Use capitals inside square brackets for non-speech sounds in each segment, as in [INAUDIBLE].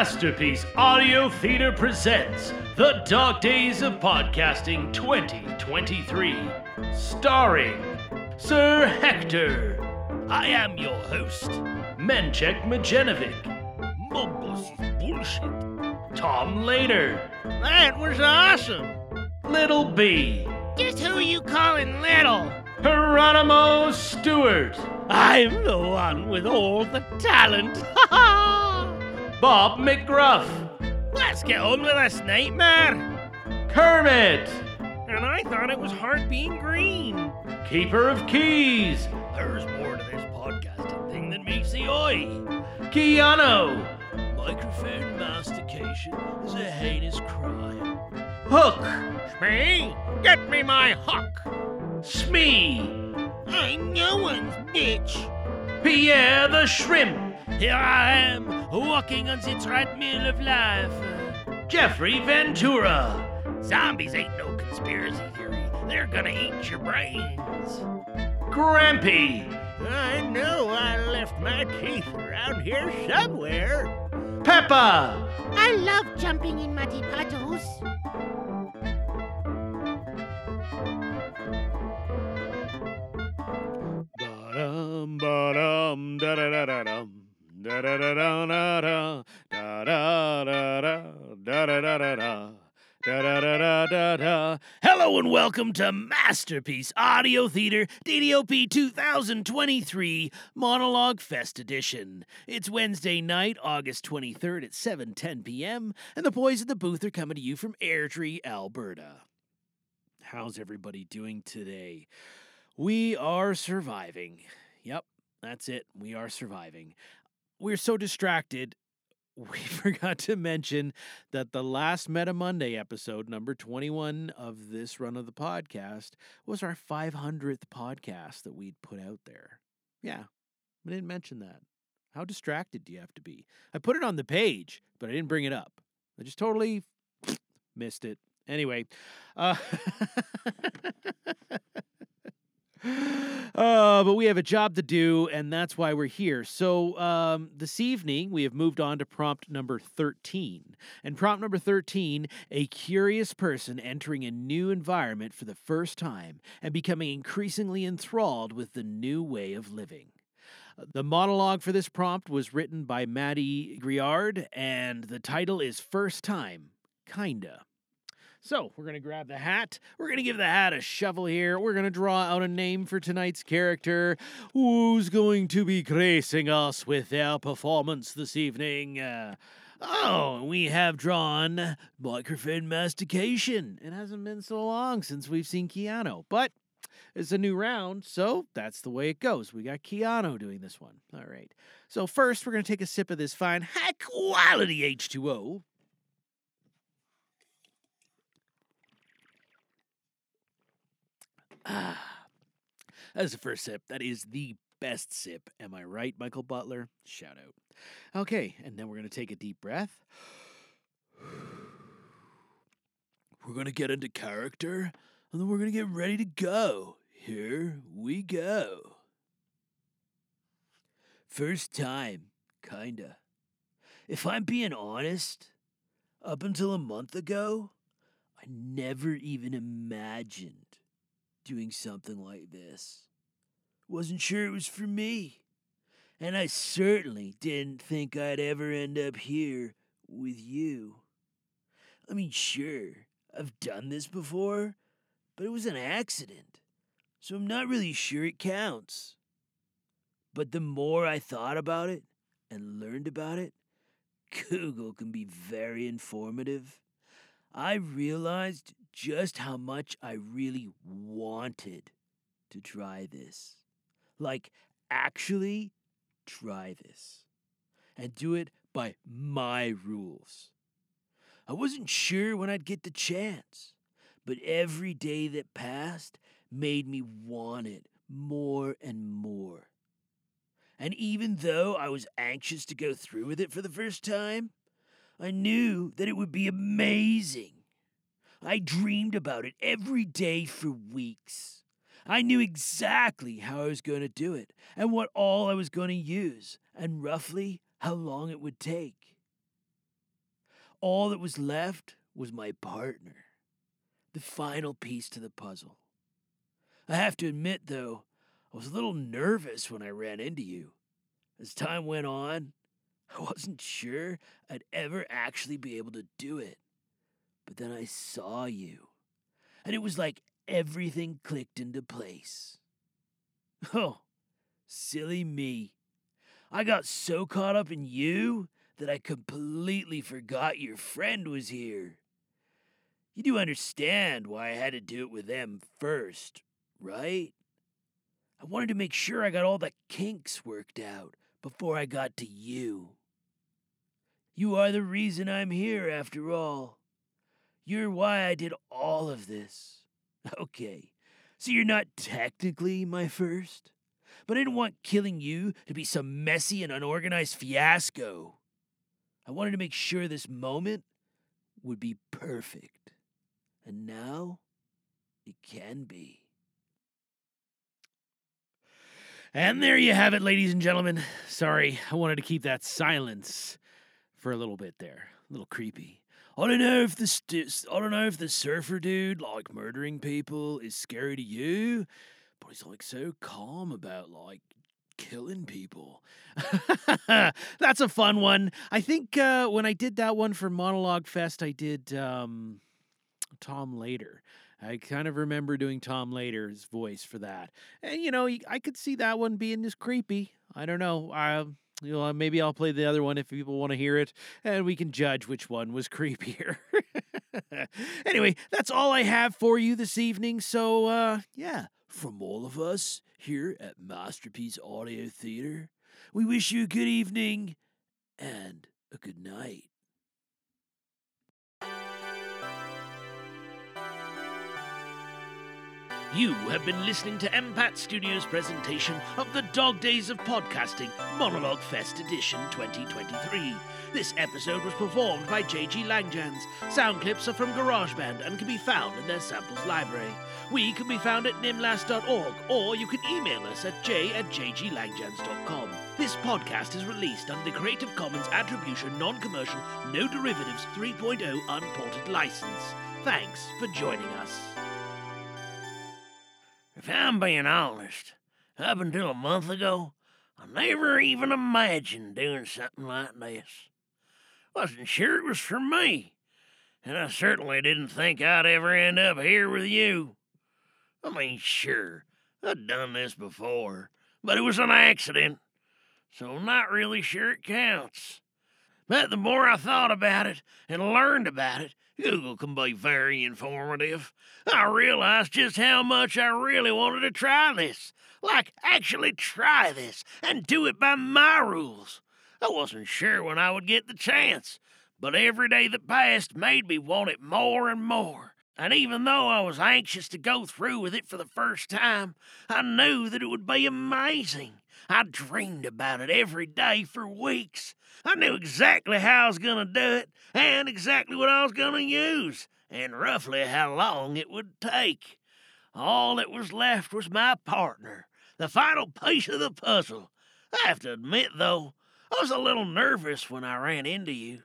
Masterpiece Audio Theater presents The Dark Days of Podcasting 2023, starring Sir Hector. I am your host, Menchek Majenovic. Mumbles bullshit. Tom Later. That was awesome. Little B. Just who you calling little? Hieronymo Stewart. I'm the one with all the talent. [LAUGHS] Bob McGruff. Let's get on with this nightmare. Kermit. And I thought it was hard being green. Keeper of Keys. There's more to this podcasting thing than meets the eye. Keanu. Microphone mastication is a heinous crime. Hook. Me? Get me my hook. Smee. I'm no one's bitch. Pierre the Shrimp. Here I am, walking on the treadmill of life. Jeffrey Ventura. Zombies ain't no conspiracy theory. They're gonna eat your brains. Grampy. I know I left my teeth around here somewhere. Peppa. I love jumping in muddy puddles. Welcome to Masterpiece Audio Theater DDOP 2023 Monologue Fest Edition. It's Wednesday night, August 23rd at 7:10 p.m., and the boys at the booth are coming to you from Airdrie, Alberta. How's everybody doing today? We are surviving. Yep, that's it. We are surviving. We're so distracted, we [LAUGHS] forgot to mention that the last Meta Monday episode, number 21 of this run of the podcast, was our 500th podcast that we'd put out there. Yeah, I didn't mention that. How distracted do you have to be? I put it on the page, but I didn't bring it up. I just totally [SNIFFS] missed it. Anyway, uh, [LAUGHS] [LAUGHS] uh, but we have a job to do, and that's why we're here. So um, this evening, we have moved on to prompt number 13. And prompt number 13 a curious person entering a new environment for the first time and becoming increasingly enthralled with the new way of living. The monologue for this prompt was written by Maddie Griard, and the title is First Time, Kinda. So, we're going to grab the hat. We're going to give the hat a shovel here. We're going to draw out a name for tonight's character who's going to be gracing us with their performance this evening. Uh, oh, we have drawn microphone mastication. It hasn't been so long since we've seen Keanu, but it's a new round, so that's the way it goes. We got Keanu doing this one. All right. So, first, we're going to take a sip of this fine, high quality H2O. Ah, [SIGHS] that is the first sip. That is the best sip. Am I right, Michael Butler? Shout out. Okay, and then we're going to take a deep breath. [SIGHS] We're going to get into character, and then we're going to get ready to go. Here we go. First time, kinda. If I'm being honest, up until a month ago, I never even imagined doing something like this. Wasn't sure it was for me. And I certainly didn't think I'd ever end up here with you. I mean, sure, I've done this before, but it was an accident, so I'm not really sure it counts. But the more I thought about it and learned about it, Google can be very informative. I realized just how much I really wanted to try this. Like, actually try this. And do it by my rules. I wasn't sure when I'd get the chance, but every day that passed made me want it more and more. And even though I was anxious to go through with it for the first time, I knew that it would be amazing. I dreamed about it every day for weeks. I knew exactly how I was going to do it and what all I was going to use and roughly how long it would take. all that was left was my partner, the final piece to the puzzle. I have to admit, though, I was a little nervous when I ran into you. As time went on, I wasn't sure I'd ever actually be able to do it. But then I saw you, and it was like everything clicked into place. [LAUGHS] Oh, silly me. I got so caught up in you that I completely forgot your friend was here. You do understand why I had to do it with them first, right? I wanted to make sure I got all the kinks worked out before I got to you. You are the reason I'm here, after all. You're why I did all of this. [LAUGHS] Okay, so you're not technically my first, but I didn't want killing you to be some messy and unorganized fiasco. I wanted to make sure this moment would be perfect. And now it can be. And there you have it, ladies and gentlemen. Sorry, I wanted to keep that silence for a little bit there. A little creepy. I don't know if the st- I don't know if the surfer dude like murdering people is scary to you, but he's like so calm about like killing people. [LAUGHS] That's a fun one. I think uh, when I did that one for Monologue Fest, I did um, Tom Later. I kind of remember doing Tom Later's voice for that, and you know, I could see that one being just creepy. I don't know. Uh, you know, maybe I'll play the other one if people want to hear it, and we can judge which one was [LAUGHS] creepier. anyway, that's all I have for you this evening. So, uh, yeah, from all of us here at Masterpiece Audio Theater, we wish you a good evening and a good night. You have been listening to MPAT Studios' presentation of the Dog Days of Podcasting Monologue Fest Edition 2023. This episode was performed by JG Langejans. Sound clips are from GarageBand and can be found in their samples library. We can be found at nimlas.org or you can email us at j at jglangejans.com. This podcast is released under the Creative Commons Attribution Non Commercial No Derivatives 3.0 Unported license. Thanks for joining us. If I'm being honest, up until a month ago, I never even imagined doing something like this. Wasn't sure it was for me, and I certainly didn't think I'd ever end up here with you. I mean, sure, I'd done this before, but it was an accident, so I'm not really sure it counts. But the more I thought about it and learned about it, Google can be very informative. I realized just how much I really wanted to try this. Like, actually try this and do it by my rules. I wasn't sure when I would get the chance, but every day that passed made me want it more and more. And even though I was anxious to go through with it for the first time, I knew that it would be amazing. I dreamed about it every day for weeks. I knew exactly how I was going to do it and exactly what I was going to use and roughly how long it would take. All that was left was my partner, the final piece of the puzzle. I have to admit, though, I was a little nervous when I ran into you.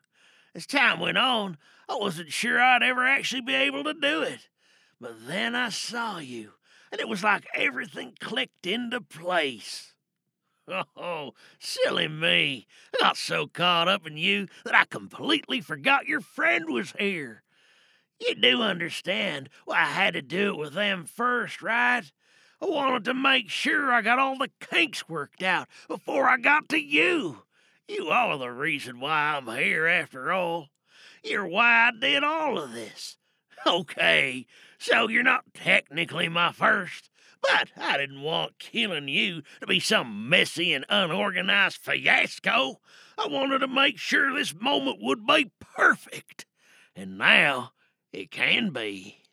As time went on, I wasn't sure I'd ever actually be able to do it. But then I saw you, and it was like everything clicked into place. Oh, silly me. I got so caught up in you that I completely forgot your friend was here. You do understand why I had to do it with them first, right? I wanted to make sure I got all the kinks worked out before I got to you. You are the reason why I'm here, after all. You're why I did all of this. Okay, so you're not technically my first, but I didn't want killing you to be some messy and unorganized fiasco. I wanted to make sure this moment would be perfect. And now it can be.